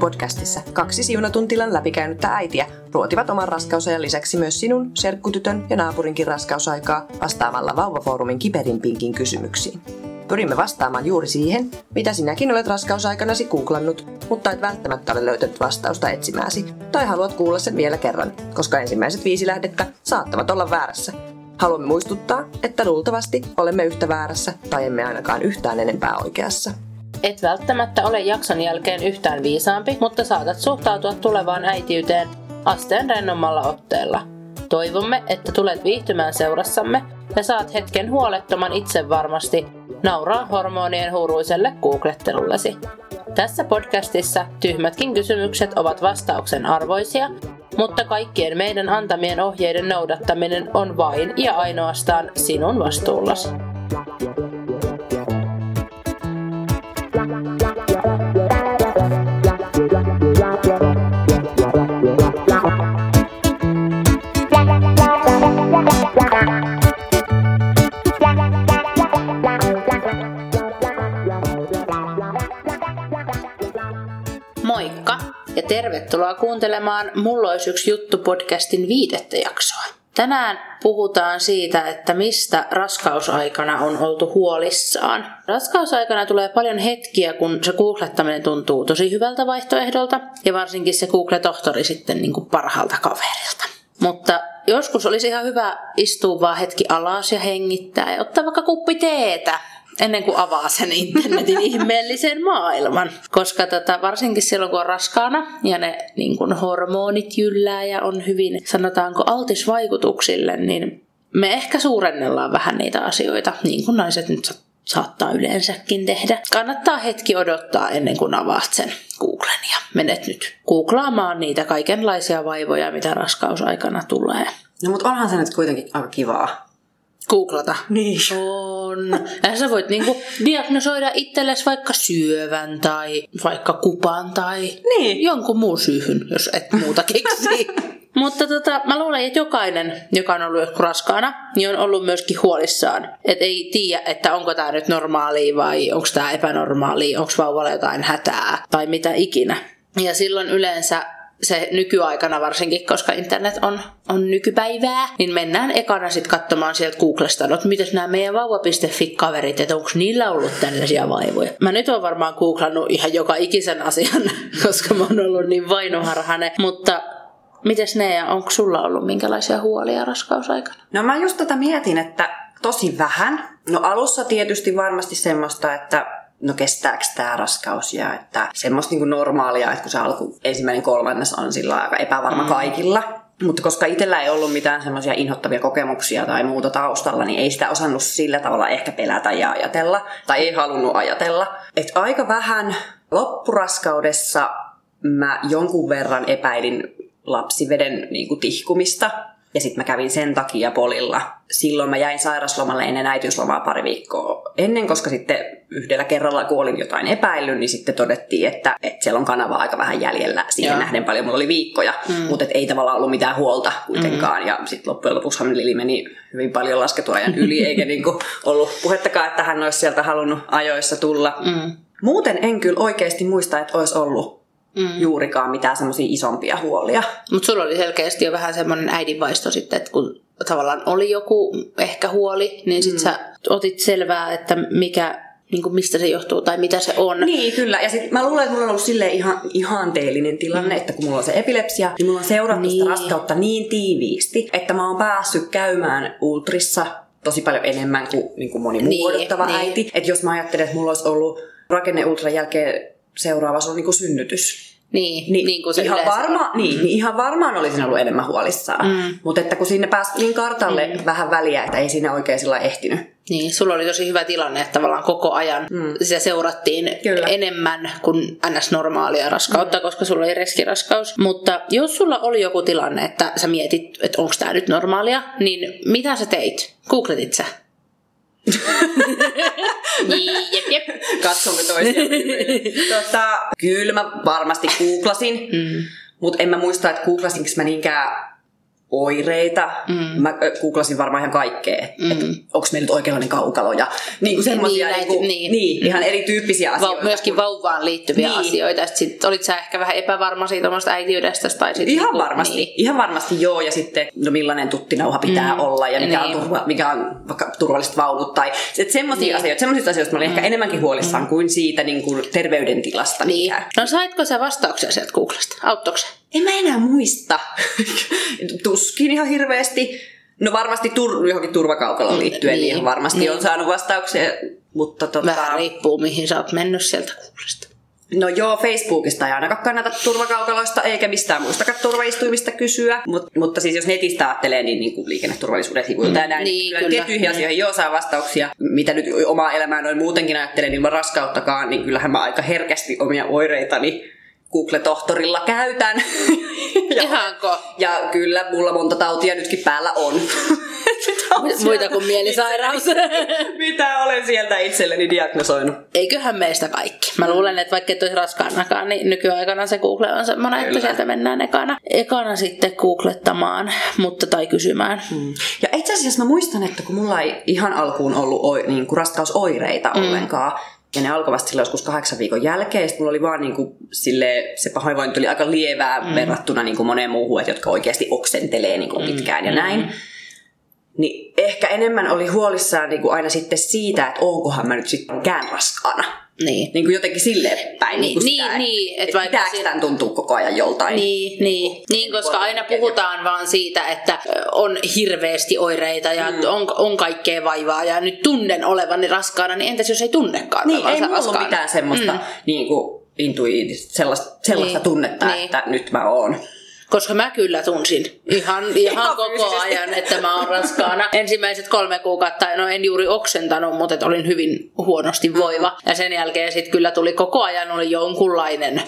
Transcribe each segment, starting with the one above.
podcastissa kaksi siunatuntilan läpikäynyttä äitiä ruotivat oman raskausajan lisäksi myös sinun, serkkutytön ja naapurinkin raskausaikaa vastaamalla Vauvafoorumin kiperimpiinkin kysymyksiin. Pyrimme vastaamaan juuri siihen, mitä sinäkin olet raskausaikanasi googlannut, mutta et välttämättä ole löytänyt vastausta etsimääsi, tai haluat kuulla sen vielä kerran, koska ensimmäiset viisi lähdettä saattavat olla väärässä. Haluamme muistuttaa, että luultavasti olemme yhtä väärässä tai emme ainakaan yhtään enempää oikeassa. Et välttämättä ole jakson jälkeen yhtään viisaampi, mutta saatat suhtautua tulevaan äitiyteen asteen rennommalla otteella. Toivomme, että tulet viihtymään seurassamme ja saat hetken huolettoman itsevarmasti nauraa hormonien huuruiselle googlettelullesi. Tässä podcastissa tyhmätkin kysymykset ovat vastauksen arvoisia, mutta kaikkien meidän antamien ohjeiden noudattaminen on vain ja ainoastaan sinun vastuullasi. Moikka ja tervetuloa kuuntelemaan Mulla olisi yksi juttu podcastin viidettä jaksoa. Tänään puhutaan siitä, että mistä raskausaikana on oltu huolissaan. Raskausaikana tulee paljon hetkiä, kun se googlettaminen tuntuu tosi hyvältä vaihtoehdolta ja varsinkin se Google-tohtori sitten niin kuin parhaalta kaverilta. Mutta joskus olisi ihan hyvä istua vaan hetki alas ja hengittää ja ottaa vaikka kuppi teetä ennen kuin avaa sen internetin ihmeellisen maailman. Koska tota, varsinkin silloin, kun on raskaana ja ne niin kun hormonit jyllää ja on hyvin, sanotaanko, altis vaikutuksille, niin me ehkä suurennellaan vähän niitä asioita, niin kuin naiset nyt saattaa yleensäkin tehdä. Kannattaa hetki odottaa ennen kuin avaat sen Googlen ja menet nyt googlaamaan niitä kaikenlaisia vaivoja, mitä raskausaikana tulee. No mutta onhan se nyt kuitenkin aika kivaa. Googlata. Niin. On. Ja sä voit niinku diagnosoida itsellesi vaikka syövän tai vaikka kupan tai Niin. jonkun muun syyhyn, jos et muuta keksi. Mutta tota, mä luulen, että jokainen, joka on ollut raskaana, niin on ollut myöskin huolissaan. Että ei tiedä, että onko tämä nyt normaalia vai onko tämä epänormaalia, onko vauvalla jotain hätää tai mitä ikinä. Ja silloin yleensä se nykyaikana varsinkin, koska internet on, on nykypäivää, niin mennään ekana sitten katsomaan sieltä Googlesta, että mitäs nämä meidän vauva.fi-kaverit, että onko niillä ollut tällaisia vaivoja. Mä nyt oon varmaan googlannut ihan joka ikisen asian, koska mä oon ollut niin vainoharhainen, mutta mites ne ja onko sulla ollut minkälaisia huolia raskausaikana? No mä just tätä mietin, että tosi vähän. No alussa tietysti varmasti semmoista, että no kestääkö tämä raskaus ja että semmoista niin normaalia, että kun se alku ensimmäinen kolmannes on sillä aika epävarma mm. kaikilla. Mutta koska itsellä ei ollut mitään semmoisia inhottavia kokemuksia tai muuta taustalla, niin ei sitä osannut sillä tavalla ehkä pelätä ja ajatella, tai ei halunnut ajatella. Että aika vähän loppuraskaudessa mä jonkun verran epäilin lapsiveden niin kuin tihkumista. Ja sitten mä kävin sen takia polilla. Silloin mä jäin sairaslomalle ennen äitiyslomaa pari viikkoa ennen, koska sitten yhdellä kerralla, kun olin jotain epäillyt, niin sitten todettiin, että, että siellä on kanava aika vähän jäljellä. Siihen Joo. nähden paljon mulla oli viikkoja, mm. mutta et ei tavallaan ollut mitään huolta kuitenkaan. Mm. Ja sitten loppujen lopuksi Lili meni hyvin paljon lasketuajan yli, eikä niinku ollut puhettakaan, että hän olisi sieltä halunnut ajoissa tulla. Mm. Muuten en kyllä oikeasti muista, että olisi ollut mm. juurikaan mitään semmoisia isompia huolia. Mutta sulla oli selkeästi jo vähän semmoinen äidinvaisto sitten, että kun tavallaan oli joku ehkä huoli, niin sit mm. sä otit selvää, että mikä, niin kuin mistä se johtuu tai mitä se on. Niin, kyllä. Ja sit mä luulen, että mulla on ollut silleen ihan, ihanteellinen tilanne, mm. että kun mulla on se epilepsia, niin mulla on seurattu niin. Niin. sitä raskautta niin tiiviisti, että mä oon päässyt käymään ultrissa tosi paljon enemmän kuin, niin kuin moni muu Niin, odottava niin. äiti. Että jos mä ajattelen, että mulla olisi ollut rakenneultran jälkeen seuraava, se on niin synnytys. Niin, niin, niin kuin se ihan, yleensä varma, niin, niin ihan varmaan olisin ollut enemmän huolissaan. Mm. Mutta että kun sinne pääsi niin kartalle mm. vähän väliä, että ei siinä oikein sillä ehtinyt. Niin, sulla oli tosi hyvä tilanne, että tavallaan koko ajan mm. sitä seurattiin Kyllä. enemmän kuin ns-normaalia raskautta, mm. koska sulla oli reskiraskaus. Mutta jos sulla oli joku tilanne, että sä mietit, että onko tämä nyt normaalia, niin mitä sä teit? Googletit sä? Niin, jep, jep. Katsomme toisiaan. tota, kyllä mä varmasti googlasin, mm. mutta en mä muista, että googlasinko mä niinkään oireita. Mm. Mä googlasin varmaan ihan kaikkea, että mm. et, onko meillä nyt oikeanlainen kaukalo ja niin kuin semmoisia niin, niin, niin, niin, ihan erityyppisiä asioita. Va- myöskin vauvaan liittyviä niin. asioita. Sitten olit sä ehkä vähän epävarma siitä omasta äitiydestä? Tai sit ihan niin varmasti, niin. ihan varmasti joo. Ja sitten no millainen tuttinauha pitää mm. olla ja mikä, niin. on turva, mikä on vaikka turvalliset vaunut. Tai semmoisia niin. asioita, semmoisista asioista mä olin mm. ehkä enemmänkin huolissaan mm. kuin siitä niin kuin terveydentilasta. Niin. Mikä. No saitko sä vastauksia sieltä Googlesta? Auttoiko se? En mä enää muista. Tuskin ihan hirveästi. No varmasti tur- johonkin turvakaukaloon mm, liittyen niin, niin varmasti niin. on saanut vastauksia, mutta tota... Vähän riippuu, mihin sä oot mennyt sieltä Googlesta. No joo, Facebookista ei ainakaan kannata turvakaukaloista eikä mistään muistakaan turvaistuimista kysyä. Mut, mutta siis jos netistä ajattelee, niin, niin kuin liikenneturvallisuuden sivuilta mm, ja näin. Niin, kyllä, tiettyihin niin. asioihin joo saa vastauksia. Mitä nyt omaa elämää noin muutenkin ajattelen ilman raskauttakaan, niin kyllähän mä aika herkästi omia oireitani Google-tohtorilla käytän. ja, Ihanko? Ja kyllä, mulla monta tautia nytkin päällä on. Muita kuin mielisairaus. Mitä olen sieltä itselleni diagnosoinut. Eiköhän meistä kaikki. Mä luulen, että vaikka et olisi raskaanakaan, niin nykyaikana se Google on semmoinen, että sieltä mennään ekana, ekana sitten googlettamaan, mutta tai kysymään. Hmm. Ja itse asiassa mä muistan, että kun mulla ei ihan alkuun ollut oi, niin kuin raskausoireita mm. ollenkaan, ja ne alkoivat silloin joskus kahdeksan viikon jälkeen. Sitten mulla oli vaan niin kuin, sille, se pahoinvointi oli aika lievää mm. verrattuna niin kuin moneen muuhun, että jotka oikeasti oksentelee niin kuin pitkään mm. ja näin. Mm. Niin ehkä enemmän oli huolissaan niin kuin aina sitten siitä, että onkohan mä nyt sittenkään raskaana. Niin. niin kuin jotenkin silleen päin. Niin, niin, niin, niin että vaikka pitääkö tämän tuntuu koko ajan joltain. Niin, niin, niin koska aina puhutaan vaan siitä, että on hirveästi oireita ja mm. on, on kaikkea vaivaa ja nyt tunnen olevani raskaana, niin entäs jos ei tunnekaan Niin, ei mulla ole mitään semmoista mm. niin kuin sellaista, sellaista niin, tunnetta, niin. että nyt mä oon koska mä kyllä tunsin ihan, ihan, ihan koko ajan, että mä oon raskaana. Ensimmäiset kolme kuukautta, no en juuri oksentanut, mutta olin hyvin huonosti voiva. Ja sen jälkeen sitten kyllä tuli koko ajan oli jonkunlainen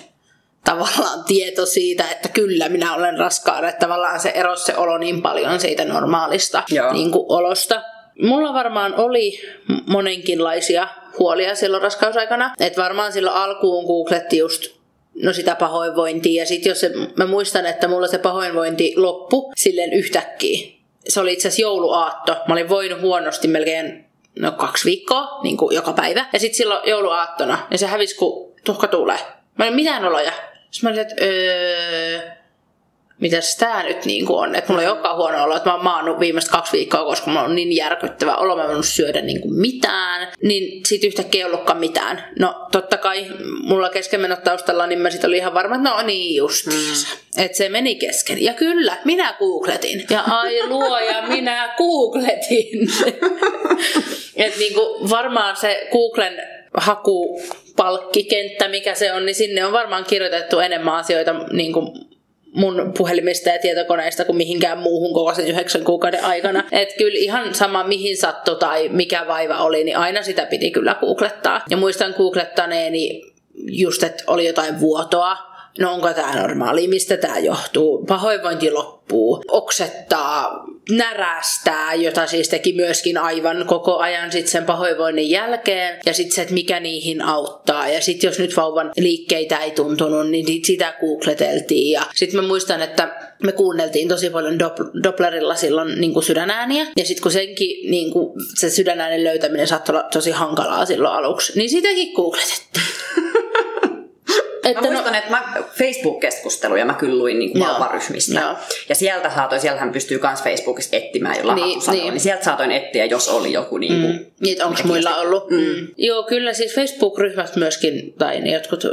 tavallaan tieto siitä, että kyllä minä olen raskaana. Että tavallaan se erosi se olo niin paljon siitä normaalista niin kuin olosta. Mulla varmaan oli monenkinlaisia huolia silloin raskausaikana. Että varmaan silloin alkuun googletti just no sitä pahoinvointia. Ja sitten jos se, mä muistan, että mulla se pahoinvointi loppu silleen yhtäkkiä. Se oli itse asiassa jouluaatto. Mä olin voinut huonosti melkein no kaksi viikkoa, niin kuin joka päivä. Ja sitten silloin jouluaattona, ja se hävisi, kun tuhka tulee. Mä olin mitään oloja. Sitten mä olin, että öö, mitäs tää nyt niin kuin on. Että mulla ei olekaan huono olo, että mä oon maannut viimeiset kaksi viikkoa, koska mulla on niin järkyttävä olo, mä en syödä niin kuin mitään. Niin sit yhtäkkiä ei ollutkaan mitään. No totta kai mulla keskenmenot taustalla, niin mä sit olin ihan varma, että no niin justiinsa. Hmm. Että se meni kesken. Ja kyllä, minä googletin. Ja ai luoja, minä googletin. että niin kuin varmaan se Googlen hakupalkkikenttä, mikä se on, niin sinne on varmaan kirjoitettu enemmän asioita niin kuin mun puhelimista ja tietokoneista kuin mihinkään muuhun koko sen yhdeksän kuukauden aikana. Et kyllä ihan sama mihin sattui tai mikä vaiva oli, niin aina sitä piti kyllä googlettaa. Ja muistan googlettaneeni just, että oli jotain vuotoa, no onko tämä normaali, mistä tämä johtuu, pahoinvointi loppuu, oksettaa, närästää, jota siis teki myöskin aivan koko ajan sit sen pahoinvoinnin jälkeen, ja sitten se, että mikä niihin auttaa, ja sitten jos nyt vauvan liikkeitä ei tuntunut, niin sitä googleteltiin, ja sitten mä muistan, että me kuunneltiin tosi paljon Dopplerilla silloin niin kuin sydänääniä, ja sitten kun senkin niin kuin, se sydänäänen löytäminen saattoi olla tosi hankalaa silloin aluksi, niin sitäkin googletettiin. Että mä muistan, no... että mä Facebook-keskusteluja mä kyllä luin niin vauvaryhmistä. No. Ja sieltä saatoin, siellähän pystyy myös Facebookissa etsimään jollain niin, niin. niin sieltä saatoin etsiä, jos oli joku niin kuin... Mm. Niin, onko muilla ollut? Mm. Joo, kyllä siis Facebook-ryhmät myöskin, tai jotkut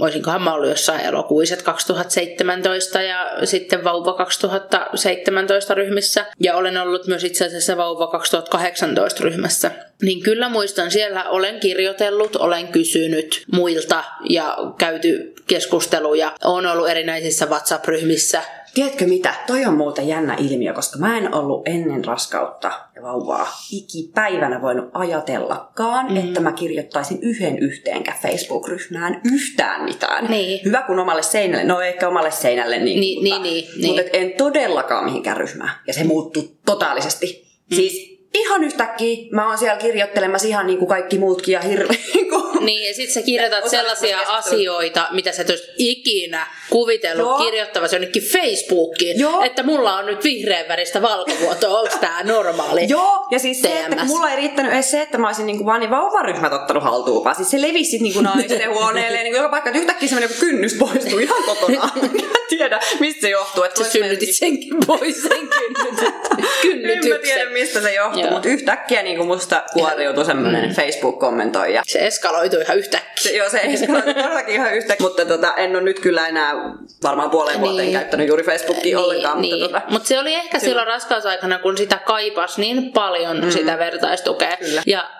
olisinkohan mä ollut jossain elokuiset 2017 ja sitten vauva 2017 ryhmissä. Ja olen ollut myös itse asiassa vauva 2018 ryhmässä. Niin kyllä muistan, siellä olen kirjoitellut, olen kysynyt muilta ja käyty keskusteluja. Olen ollut erinäisissä WhatsApp-ryhmissä Tiedätkö mitä? Toi on muuten jännä ilmiö, koska mä en ollut ennen raskautta ja vauvaa ikipäivänä voinut ajatellakaan, mm. että mä kirjoittaisin yhden yhteenkä Facebook-ryhmään yhtään mitään. Niin. Hyvä kun omalle seinälle, no ehkä omalle seinälle, niin, niin, mutta, niin, niin, mutta niin. en todellakaan mihinkään ryhmään. Ja se muuttui totaalisesti. Mm. Siis ihan yhtäkkiä mä oon siellä kirjoittelemassa ihan niin kuin kaikki muutkin ja hirveän Niin, ja sit sä kirjoitat sellaisia asioita, mitä sä et olisi ikinä kuvitellut Joo. kirjoittavasi jonnekin Facebookiin. Joo. Että mulla on nyt vihreän väristä valkovuotoa, onko tää normaali? Joo, ja siis se, että mulla ei riittänyt edes se, että mä olisin niinku vaan niin vauvaryhmät ottanut haltuun, vaan siis se levisi niinku naisten huoneelle ja niinku joka paikka, että yhtäkkiä semmoinen kynnys poistuu ihan kokonaan. Tiedä, mistä se johtuu. Että Sä synnytit senkin pois, sen synnytit. En mä Kynnytyksen. tiedä, mistä se johtuu, mutta yhtäkkiä niinku musta kuoriutui semmoinen mm. Facebook-kommentoija. Se eskaloitui ihan yhtäkkiä. Se, joo, se se todellakin ihan yhtä, mutta tota, en ole nyt kyllä enää varmaan puoleen vuoteen Niin. käyttänyt juuri Facebookia ollenkaan, niin. mutta tota, Mut se oli ehkä silloin raskausaikana, kun sitä kaipas niin paljon mm. sitä vertaistukea. Kyllä. Ja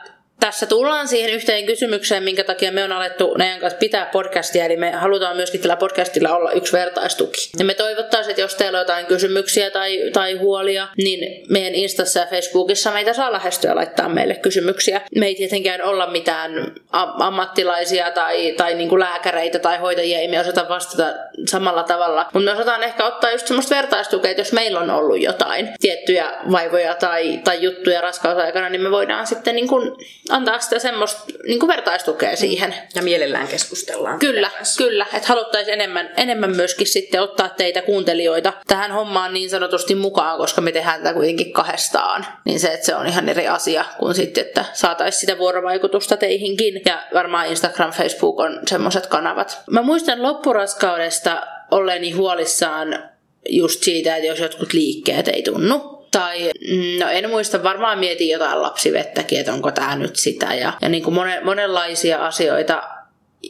tässä tullaan siihen yhteen kysymykseen, minkä takia me on alettu Nean kanssa pitää podcastia, eli me halutaan myöskin tällä podcastilla olla yksi vertaistuki. Ja me toivottaisiin, että jos teillä on jotain kysymyksiä tai, tai huolia, niin meidän Instassa ja Facebookissa meitä saa lähestyä laittaa meille kysymyksiä. Me ei tietenkään olla mitään am- ammattilaisia tai, tai niinku lääkäreitä tai hoitajia, ei me osata vastata samalla tavalla, mutta me osataan ehkä ottaa just semmoista vertaistukea, että jos meillä on ollut jotain tiettyjä vaivoja tai, tai juttuja raskausaikana, niin me voidaan sitten niin kuin antaa sitä semmoista niin kuin vertaistukea siihen. ja mielellään keskustellaan. Kyllä, kyllä. Että haluttaisiin enemmän, enemmän myöskin sitten ottaa teitä kuuntelijoita tähän hommaan niin sanotusti mukaan, koska me tehdään tätä kuitenkin kahdestaan. Niin se, että se on ihan eri asia kuin sitten, että saataisiin sitä vuorovaikutusta teihinkin. Ja varmaan Instagram, Facebook on semmoiset kanavat. Mä muistan loppuraskaudesta olleeni huolissaan just siitä, että jos jotkut liikkeet ei tunnu. Tai, mm, no en muista, varmaan mietin jotain lapsivettäkin, että onko tämä nyt sitä. Ja, ja niin kuin monen, monenlaisia asioita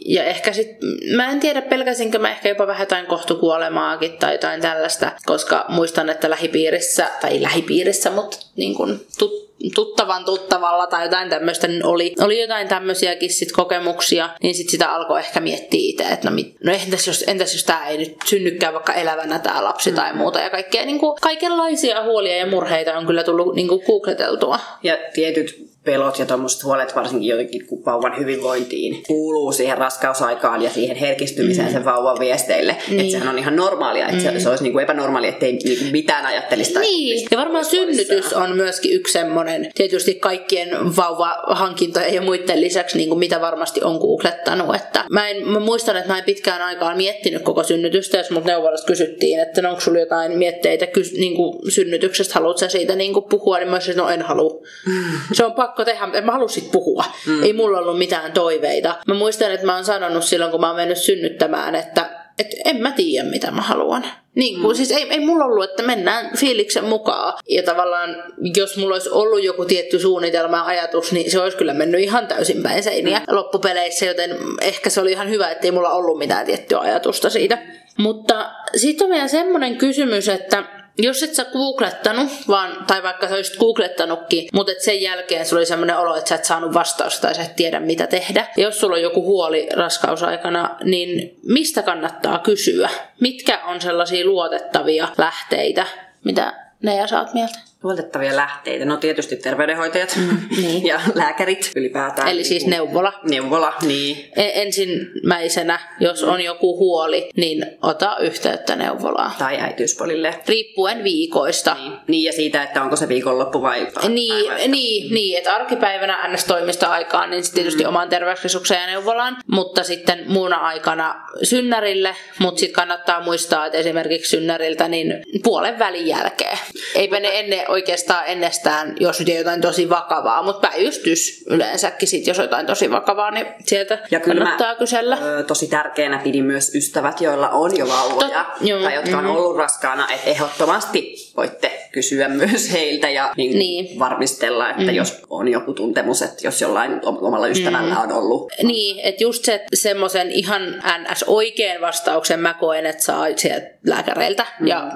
ja ehkä sit, mä en tiedä, pelkäsinkö mä ehkä jopa vähän jotain kohtukuolemaakin tai jotain tällaista, koska muistan, että lähipiirissä, tai lähipiirissä, mutta niin kun tut, tuttavan tuttavalla tai jotain tämmöistä, niin oli, oli jotain tämmöisiäkin sit kokemuksia, niin sit sitä alkoi ehkä miettiä itse, että no, mit, no entäs jos, entäs jos tää ei nyt synnykään vaikka elävänä tää lapsi tai muuta, ja kaikkea, niin kuin, kaikenlaisia huolia ja murheita on kyllä tullut niin kuin googleteltua. Ja tietyt pelot ja tuommoiset huolet varsinkin jotenkin kun vauvan hyvinvointiin kuuluu siihen raskausaikaan ja siihen herkistymiseen mm. sen vauvan viesteille. Niin. Että sehän on ihan normaalia, että mm. se, se olisi niin kuin epänormaalia, ettei niinku mitään ajattelisi. Niin, ja varmaan synnytys on myöskin yksi semmoinen, tietysti kaikkien vauvahankintojen ja muiden lisäksi, niin kuin mitä varmasti on googlettanut. Että mä, en, mä muistan, että mä en pitkään aikaan miettinyt koko synnytystä, jos mut neuvolasta kysyttiin, että no, onko sulla jotain mietteitä kys, niin kuin synnytyksestä, haluatko sä siitä niin kuin puhua, niin mä olisin, no en halua. Se on pakko tehdä, en mä halua sit puhua. Mm. Ei mulla ollut mitään toiveita. Mä muistan, että mä oon sanonut silloin, kun mä oon mennyt synnyttämään, että et en mä tiedä, mitä mä haluan. Niin kuin, mm. siis ei, ei mulla ollut, että mennään fiiliksen mukaan. Ja tavallaan, jos mulla olisi ollut joku tietty suunnitelma ja ajatus, niin se olisi kyllä mennyt ihan täysin päin seiniä mm. loppupeleissä, joten ehkä se oli ihan hyvä, että ei mulla ollut mitään tiettyä ajatusta siitä. Mutta sitten on vielä semmoinen kysymys, että jos et sä googlettanut, vaan, tai vaikka sä olisit googlettanutkin, mutta et sen jälkeen sulla oli semmoinen olo, että sä et saanut vastausta tai sä et tiedä mitä tehdä. Ja jos sulla on joku huoli raskausaikana, niin mistä kannattaa kysyä? Mitkä on sellaisia luotettavia lähteitä? Mitä ne ja saat mieltä? Luotettavia lähteitä. No tietysti terveydenhoitajat mm, niin. ja lääkärit ylipäätään. Eli siis neuvola. Neuvola, niin. E- ensimmäisenä, jos on joku huoli, niin ota yhteyttä neuvolaan. Tai äitiyspolille. Riippuen viikoista. Niin. niin, ja siitä, että onko se viikonloppu vai... Niin, päivä. niin, niin, että arkipäivänä NS-toimista aikaan, niin tietysti mm. omaan terveyskeskukseen ja neuvolaan, mutta sitten muuna aikana synnärille, mutta sitten kannattaa muistaa, että esimerkiksi synnäriltä niin puolen välin jälkeen. Eipä ne ennen oikeastaan ennestään, jos nyt ei jotain tosi vakavaa, mutta päivystys yleensäkin sit, jos on jotain tosi vakavaa, niin sieltä Ja kyllä kannattaa mä, kysellä. Ö, tosi tärkeänä pidin myös ystävät, joilla on jo vauvoja Tot- joo, tai jotka on mhm. ollut raskaana, että ehdottomasti voitte kysyä myös heiltä ja niin, Niin. varmistella, että jos on joku tuntemus, että jos jollain om- omalla ystävällä on ollut. Niin, että just se, semmoisen ihan ns. oikean vastauksen mä koen, että saa sieltä lääkäreiltä mm. ja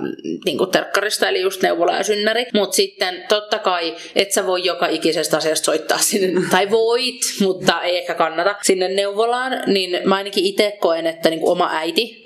niin kuin terkkarista, eli just neuvola ja synnäri. Mutta sitten totta kai, et sä voi joka ikisestä asiasta soittaa sinne, tai voit, mutta ei ehkä kannata sinne neuvolaan, niin mä ainakin itse koen, että niin kuin oma äiti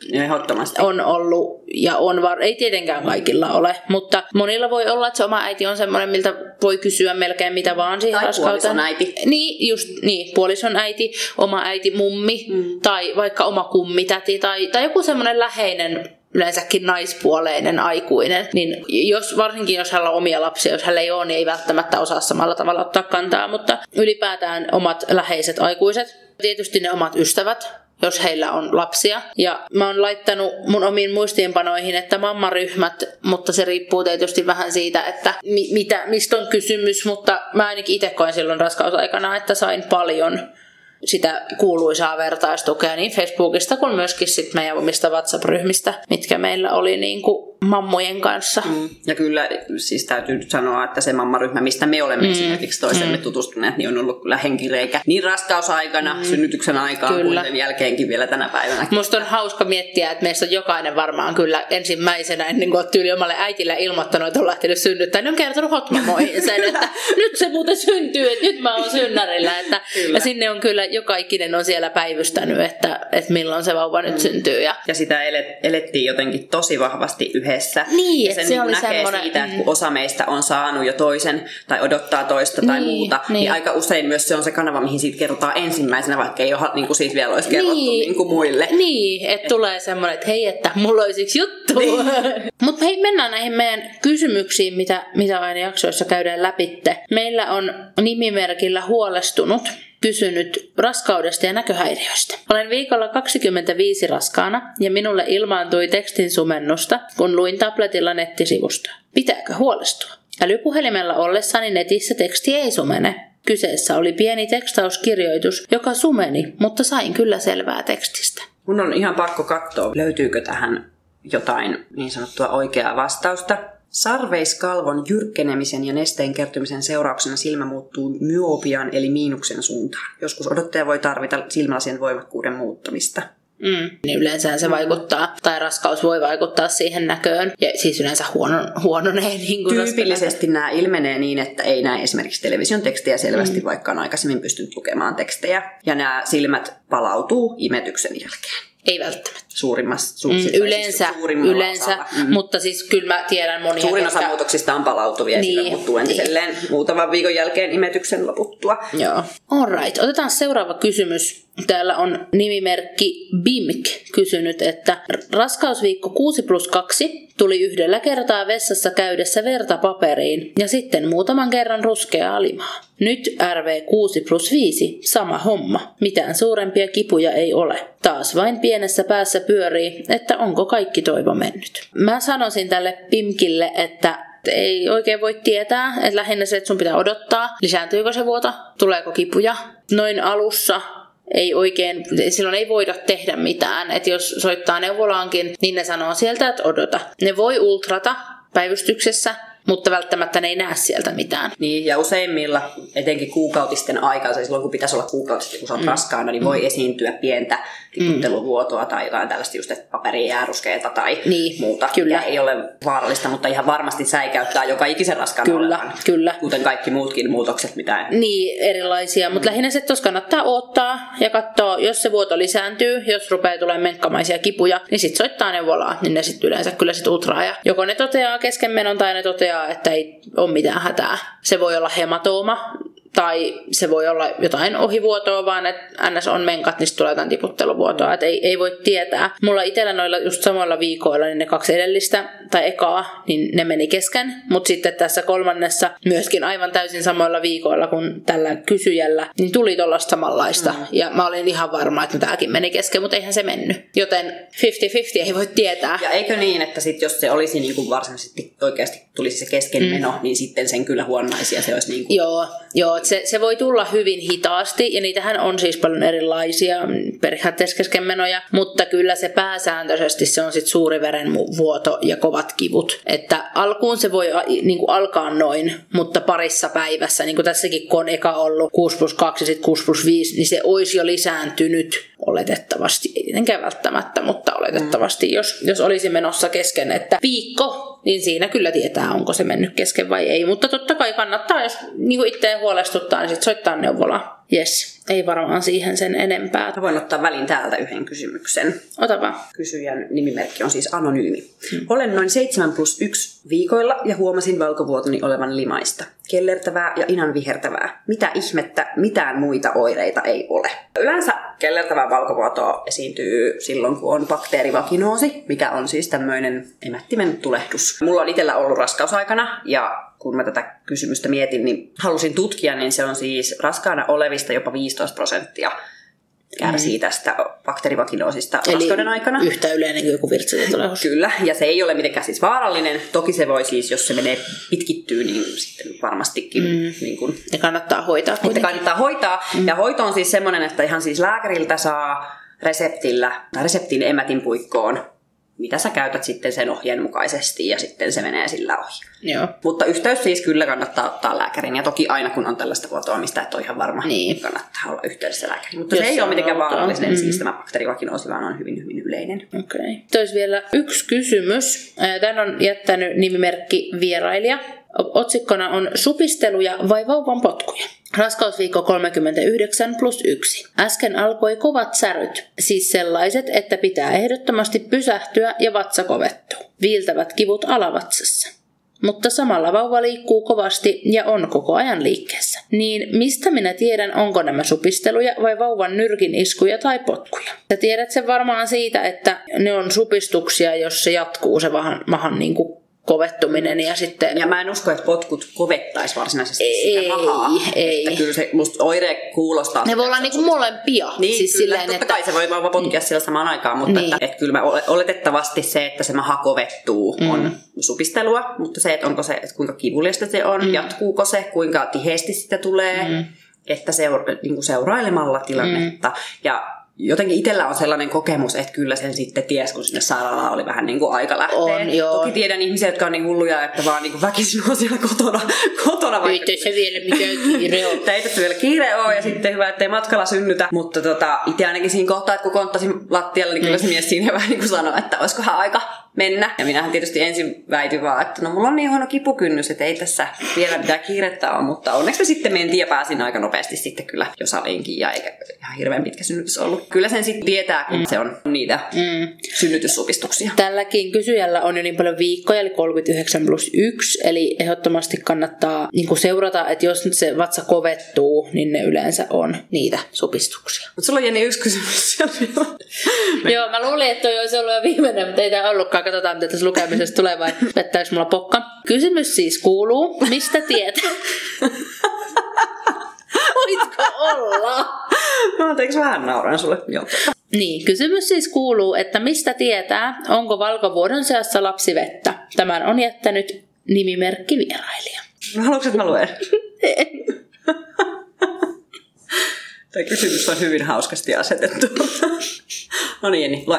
on ollut ja on var- ei tietenkään kaikilla ole, mutta monilla voi olla, että se oma äiti on semmoinen, miltä voi kysyä melkein mitä vaan siihen Tai raskauteen. äiti. Niin, just niin, puolison äiti, oma äiti, mummi mm. tai vaikka oma kummitäti tai, tai joku semmoinen läheinen yleensäkin naispuoleinen aikuinen, niin jos, varsinkin jos hänellä on omia lapsia, jos hänellä ei ole, niin ei välttämättä osaa samalla tavalla ottaa kantaa, mutta ylipäätään omat läheiset aikuiset, tietysti ne omat ystävät, jos heillä on lapsia. Ja mä oon laittanut mun omiin muistiinpanoihin, että mammaryhmät, mutta se riippuu tietysti vähän siitä, että mi- mitä, mistä on kysymys, mutta mä ainakin itse koin silloin raskausaikana, että sain paljon sitä kuuluisaa vertaistukea niin Facebookista kuin myöskin sit meidän omista WhatsApp-ryhmistä, mitkä meillä oli niin kuin mammojen kanssa. Mm. Ja kyllä siis täytyy nyt sanoa, että se mammaryhmä, mistä me olemme mm. esimerkiksi toisemme mm. tutustuneet, niin on ollut kyllä henkireikä niin raskausaikana, mm. synnytyksen aikaan kyllä. kuin sen jälkeenkin vielä tänä päivänä. Musta on hauska miettiä, että meistä on jokainen varmaan kyllä ensimmäisenä ennen kuin tyyli omalle äitille ilmoittanut, että on lähtenyt synnyttää, niin on kertonut hotmamoihin sen, että nyt se muuten syntyy, että nyt mä oon synnärillä. Että, ja sinne on kyllä joka ikinen on siellä päivystänyt, että, että milloin se vauva nyt mm. syntyy. Ja, ja sitä elettiin jotenkin tosi vahvasti yhdessä. Niin, ja sen se niin oli näkee semmoinen... siitä, että kun osa meistä on saanut jo toisen tai odottaa toista tai niin, muuta, niin. niin aika usein myös se on se kanava, mihin siitä kerrotaan ensimmäisenä, vaikka ei ole, niin kuin siitä vielä olisi kerrottu niin, niin kuin muille. Niin, että Et... tulee semmoinen, että hei, että mulla olisi yksi juttu. Niin. Mutta hei, mennään näihin meidän kysymyksiin, mitä, mitä aina jaksoissa käydään läpitte. Meillä on nimimerkillä huolestunut kysynyt raskaudesta ja näköhäiriöistä. Olen viikolla 25 raskaana ja minulle ilmaantui tekstin sumennusta, kun luin tabletilla nettisivusta. Pitääkö huolestua? Älypuhelimella ollessani netissä teksti ei sumene. Kyseessä oli pieni tekstauskirjoitus, joka sumeni, mutta sain kyllä selvää tekstistä. Mun on ihan pakko katsoa, löytyykö tähän jotain niin sanottua oikeaa vastausta. Sarveiskalvon jyrkkenemisen ja nesteen kertymisen seurauksena silmä muuttuu myopian eli miinuksen suuntaan. Joskus odottaja voi tarvita silmälasien voimakkuuden muuttamista. Mm. Niin yleensä se vaikuttaa, tai raskaus voi vaikuttaa siihen näköön, ja siis yleensä huono, huononee. Niin kuin Tyypillisesti nämä ilmenee niin, että ei näe esimerkiksi television tekstiä selvästi, mm. vaikka on aikaisemmin pystynyt lukemaan tekstejä, ja nämä silmät palautuu imetyksen jälkeen. Ei välttämättä. Suurimmassa, su- mm, siis yleensä, yleensä mm. mutta siis kyllä mä tiedän monia. Suurin osa muutoksista on palautuvia niin, ja muuttuu entiselleen niin. muutaman viikon jälkeen imetyksen loputtua. Joo. Alright, otetaan seuraava kysymys. Täällä on nimimerkki Bimk kysynyt, että raskausviikko 6 plus 2 tuli yhdellä kertaa vessassa käydessä verta paperiin ja sitten muutaman kerran ruskea alimaa. Nyt RV 6 plus 5, sama homma. Mitään suurempia kipuja ei ole. Taas vain pienessä päässä pyörii, että onko kaikki toivo mennyt. Mä sanoisin tälle Pimkille, että ei oikein voi tietää, että lähinnä se, että sun pitää odottaa, lisääntyykö se vuota, tuleeko kipuja. Noin alussa ei oikein, silloin ei voida tehdä mitään. Että jos soittaa neuvolaankin, niin ne sanoo sieltä, että odota. Ne voi ultrata päivystyksessä, mutta välttämättä ne ei näe sieltä mitään. Niin, ja useimmilla, etenkin kuukautisten aikaa, silloin kun pitäisi olla kuukautisesti, kun sä oot mm. raskaana, niin voi mm. esiintyä pientä tiputteluvuotoa mm. tai jotain tällaista just, että paperia jää tai niin, muuta, kyllä. ei ole vaarallista, mutta ihan varmasti säikäyttää joka ikisen raskaana Kyllä, olevan, kyllä. Kuten kaikki muutkin muutokset, mitä... Niin, erilaisia, mm. mutta lähinnä se, että kannattaa ottaa ja katsoa, jos se vuoto lisääntyy, jos rupeaa tulemaan menkkamaisia kipuja, niin sitten soittaa neuvolaa, niin ne sitten yleensä kyllä sit ultraa. Ja joko ne toteaa keskenmenon tai ne toteaa, että ei ole mitään hätää. Se voi olla hematooma, tai se voi olla jotain ohivuotoa, vaan että ns. on menkat, niin tulee jotain tiputteluvuotoa. Että ei, ei voi tietää. Mulla itsellä noilla just samoilla viikoilla, niin ne kaksi edellistä tai ekaa, niin ne meni kesken. Mutta sitten tässä kolmannessa myöskin aivan täysin samoilla viikoilla kuin tällä kysyjällä, niin tuli tuollaista samanlaista. Mm. Ja mä olin ihan varma, että tämäkin meni kesken, mutta eihän se mennyt. Joten 50-50 ei voi tietää. Ja eikö niin, että sit jos se olisi niin kuin varsinaisesti oikeasti tulisi se keskenmeno, mm. niin sitten sen kyllä huonaisi ja se olisi niin kuin... Joo, joo se, se voi tulla hyvin hitaasti, ja niitähän on siis paljon erilaisia periaatteessa keskenmenoja, mutta kyllä se pääsääntöisesti se on sitten suuri verenvuoto ja kovat kivut. Että alkuun se voi niin kuin alkaa noin, mutta parissa päivässä, niin kuin tässäkin kun on eka ollut 6 plus 2 ja sitten 6 plus 5, niin se olisi jo lisääntynyt oletettavasti, ei tietenkään välttämättä, mutta oletettavasti, mm. jos, jos olisi menossa kesken, että viikko niin siinä kyllä tietää, onko se mennyt kesken vai ei. Mutta totta kai kannattaa, jos niin itseä huolestuttaa, niin sitten soittaa neuvolaan. Yes, ei varmaan siihen sen enempää. Mä voin ottaa välin täältä yhden kysymyksen. Ota vaan. Kysyjän nimimerkki on siis anonyymi. Hmm. Olen noin 7 plus 1 viikoilla ja huomasin valkovuotoni olevan limaista. Kellertävää ja inan vihertävää. Mitä ihmettä, mitään muita oireita ei ole. Yleensä kellertävää valkovuotoa esiintyy silloin, kun on bakteerivakinoosi, mikä on siis tämmöinen emättimen tulehdus. Mulla on itsellä ollut raskausaikana ja kun mä tätä kysymystä mietin, niin halusin tutkia, niin se on siis raskaana olevista jopa 15 prosenttia kärsii mm. tästä bakteerivakinoosista raskauden aikana. yhtä yleinen kuin joku. Kyllä, ja se ei ole mitenkään siis vaarallinen. Toki se voi siis, jos se menee pitkittyy, niin sitten varmastikin... Mm. Niin kun, ja kannattaa hoitaa Että kannattaa hoitaa. Mm. Ja hoito on siis semmoinen, että ihan siis lääkäriltä saa reseptillä, tai reseptin emätin puikkoon mitä sä käytät sitten sen ohjeen mukaisesti ja sitten se menee sillä ohi. Joo. Mutta yhteys siis kyllä kannattaa ottaa lääkärin ja toki aina kun on tällaista vuotoa, mistä et ole ihan varma, niin kannattaa olla yhteydessä lääkäriin. Mutta Jos se ei ole mitenkään vaarallinen, mm. siis tämä bakteerivakinoosi vaan on hyvin hyvin yleinen. Okei. Okay. vielä yksi kysymys. Tän on jättänyt nimimerkki vierailija. Otsikkona on supisteluja vai vauvan potkuja? Raskausviikko 39 plus 1. Äsken alkoi kovat säryt, siis sellaiset, että pitää ehdottomasti pysähtyä ja vatsa kovettuu. Viiltävät kivut alavatsassa. Mutta samalla vauva liikkuu kovasti ja on koko ajan liikkeessä. Niin mistä minä tiedän, onko nämä supisteluja vai vauvan nyrkin iskuja tai potkuja? Sä tiedät sen varmaan siitä, että ne on supistuksia, jos se jatkuu se mahan, mahan niin kuin kovettuminen ja sitten... Ja mä en usko, että potkut kovettaisi varsinaisesti ei, sitä mahaa. Ei, Että kyllä se musta oire kuulostaa. Ne voi olla niinku molempia. Niin, siis kyllä, silleen, totta että... kai se voi vaan potkia sillä samaan aikaan, mutta niin. että, että kyllä mä oletettavasti se, että se maha kovettuu mm. on supistelua, mutta se, että onko se, että kuinka kivuliasta se on, mm. jatkuuko se, kuinka tiheesti sitä tulee, mm. että seura- niin kuin seurailemalla tilannetta. Mm. Ja jotenkin itsellä on sellainen kokemus, että kyllä sen sitten ties, kun sinne sairaalaan oli vähän niin kuin aika lähteä. On, joo. Toki tiedän ihmisiä, jotka on niin hulluja, että vaan niin kuin väkisin on siellä kotona. kotona vaikka... Ei se vielä mikään kiire ole. Ei tässä vielä kiire ole ja sitten hyvä, ettei matkalla synnytä. Mutta tota, itse ainakin siinä kohtaa, että kun konttasin lattialle, niin kyllä se mies siinä vähän niin kuin sanoi, että olisikohan aika mennä. Ja minähän tietysti ensin väityin vaan, että no mulla on niin huono kipukynnys, että ei tässä vielä mitään kiirettä ole, mutta onneksi me sitten mentiin ja pääsin aika nopeasti sitten kyllä jo saliinkin ja eikä ihan hirveän pitkä synnytys ollut. Kyllä sen sitten tietää, kun mm. se on niitä mm. synnytyssupistuksia. Tälläkin kysyjällä on jo niin paljon viikkoja, eli 39 plus 1, eli ehdottomasti kannattaa niin seurata, että jos nyt se vatsa kovettuu, niin ne yleensä on niitä supistuksia. Mutta sulla on Jenni yksi kysymys siellä Joo, mä luulin, että toi olisi ollut jo viimeinen, mutta ei tämä ollutkaan katsotaan, mitä tässä lukemisesta tulee vai vettääkö mulla pokka. Kysymys siis kuuluu, mistä tietää? Voitko olla? No anteeksi, vähän nauran sulle. Joo. Niin, kysymys siis kuuluu, että mistä tietää, onko valkovuodon seassa lapsivettä? Tämän on jättänyt nimimerkki vierailija. Haluatko, että mä luen? Tämä kysymys on hyvin hauskasti asetettu. no niin, Jenni, lue.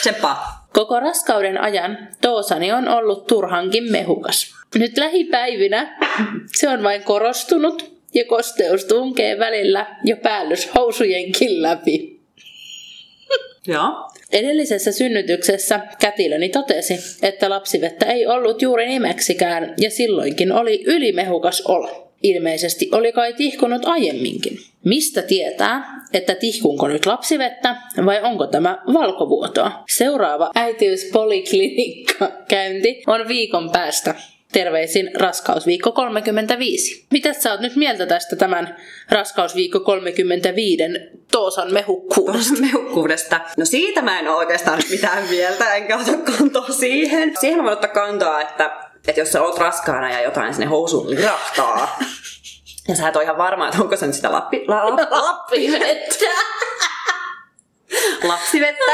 Tseppaa. Koko raskauden ajan Toosani on ollut turhankin mehukas. Nyt lähipäivinä se on vain korostunut ja kosteus tunkee välillä jo päällyshousujenkin läpi. Joo. Edellisessä synnytyksessä kätilöni totesi, että lapsivettä ei ollut juuri nimeksikään ja silloinkin oli ylimehukas olo. Ilmeisesti oli kai tihkunut aiemminkin. Mistä tietää, että tihkunko nyt lapsivettä vai onko tämä valkovuotoa? Seuraava äitiyspoliklinikka käynti on viikon päästä. Terveisin raskausviikko 35. Mitä sä oot nyt mieltä tästä tämän raskausviikko 35 Toosan mehukkuudesta? Mehukkuudesta? No siitä mä en ole oikeastaan mitään mieltä, enkä ota kantaa siihen. Siihen voin ottaa kantaa, että, että jos sä oot raskaana ja jotain sinne housuun lirahtaa, ja sä et ole ihan varma, että onko se nyt sitä lappi, la, la, lappivettä. lapsivettä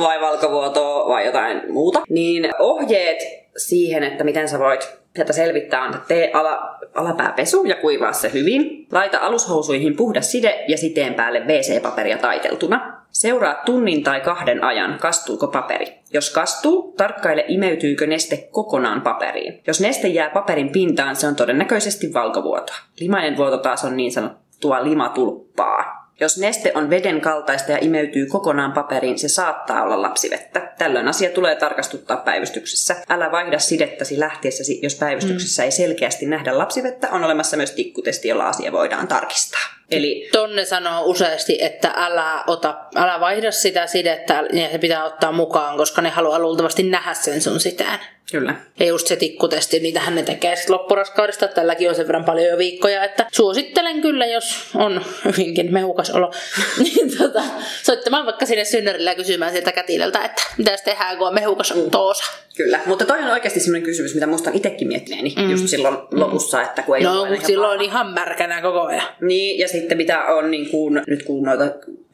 vai valkovuotoa vai jotain muuta. Niin ohjeet siihen, että miten sä voit sieltä selvittää, on, että tee ala, alapääpesu ja kuivaa se hyvin. Laita alushousuihin puhdas side ja siteen päälle WC-paperia taiteltuna. Seuraa tunnin tai kahden ajan, kastuuko paperi. Jos kastuu, tarkkaile imeytyykö neste kokonaan paperiin. Jos neste jää paperin pintaan, se on todennäköisesti valkovuoto. Limainen vuoto taas on niin sanottua limatulppaa. Jos neste on veden kaltaista ja imeytyy kokonaan paperiin, se saattaa olla lapsivettä. Tällöin asia tulee tarkastuttaa päivystyksessä. Älä vaihda sidettäsi lähtiessäsi, jos päivystyksessä mm. ei selkeästi nähdä lapsivettä. On olemassa myös tikkutesti, jolla asia voidaan tarkistaa. Eli Tonne sanoo useasti, että älä, ota, älä vaihda sitä sidettä, niin se pitää ottaa mukaan, koska ne haluaa luultavasti nähdä sen sun sitään. Kyllä. Ja just se tikkutesti, niitähän ne tekee sitten loppuraskaudesta. Tälläkin on sen verran paljon jo viikkoja, että suosittelen kyllä, jos on hyvinkin mehukas olo, niin tota, soittamaan vaikka sinne synnärille ja kysymään sieltä kätilöltä, että mitä tehdään, kun on mehukas mm. toosa. Kyllä, mutta toi on oikeasti sellainen kysymys, mitä musta on itsekin miettineeni mm. just silloin mm. lopussa, että kun ei No, kun silloin on ihan märkänä koko ajan. Niin, ja sitten mitä on niin kuin, nyt kun noita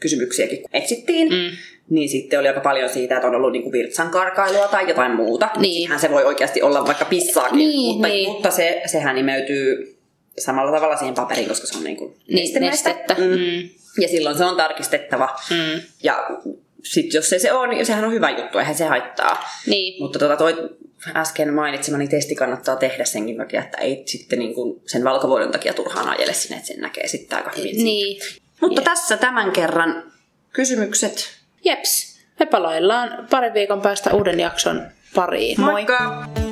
kysymyksiäkin etsittiin, mm niin sitten oli aika paljon siitä, että on ollut niinku virtsan karkailua tai jotain muuta. Niin. se voi oikeasti olla vaikka pissaakin, niin, mutta, niin. mutta se, sehän imeytyy samalla tavalla siihen paperiin, koska se on niinku niin, nestettä. Mm. Mm. Ja silloin se on tarkistettava. Mm. Ja sitten jos ei se ole, niin sehän on hyvä juttu, eihän se haittaa. Niin. Mutta tota toi äsken mainitsemani testi kannattaa tehdä senkin takia, että ei sitten niin kuin sen valkovuoden takia turhaan ajele sinne, että sen näkee sitten aika hyvin. Niin. Mutta yeah. tässä tämän kerran kysymykset Jeps, me palaillaan parin viikon päästä uuden jakson pariin. Moikka! Moikka.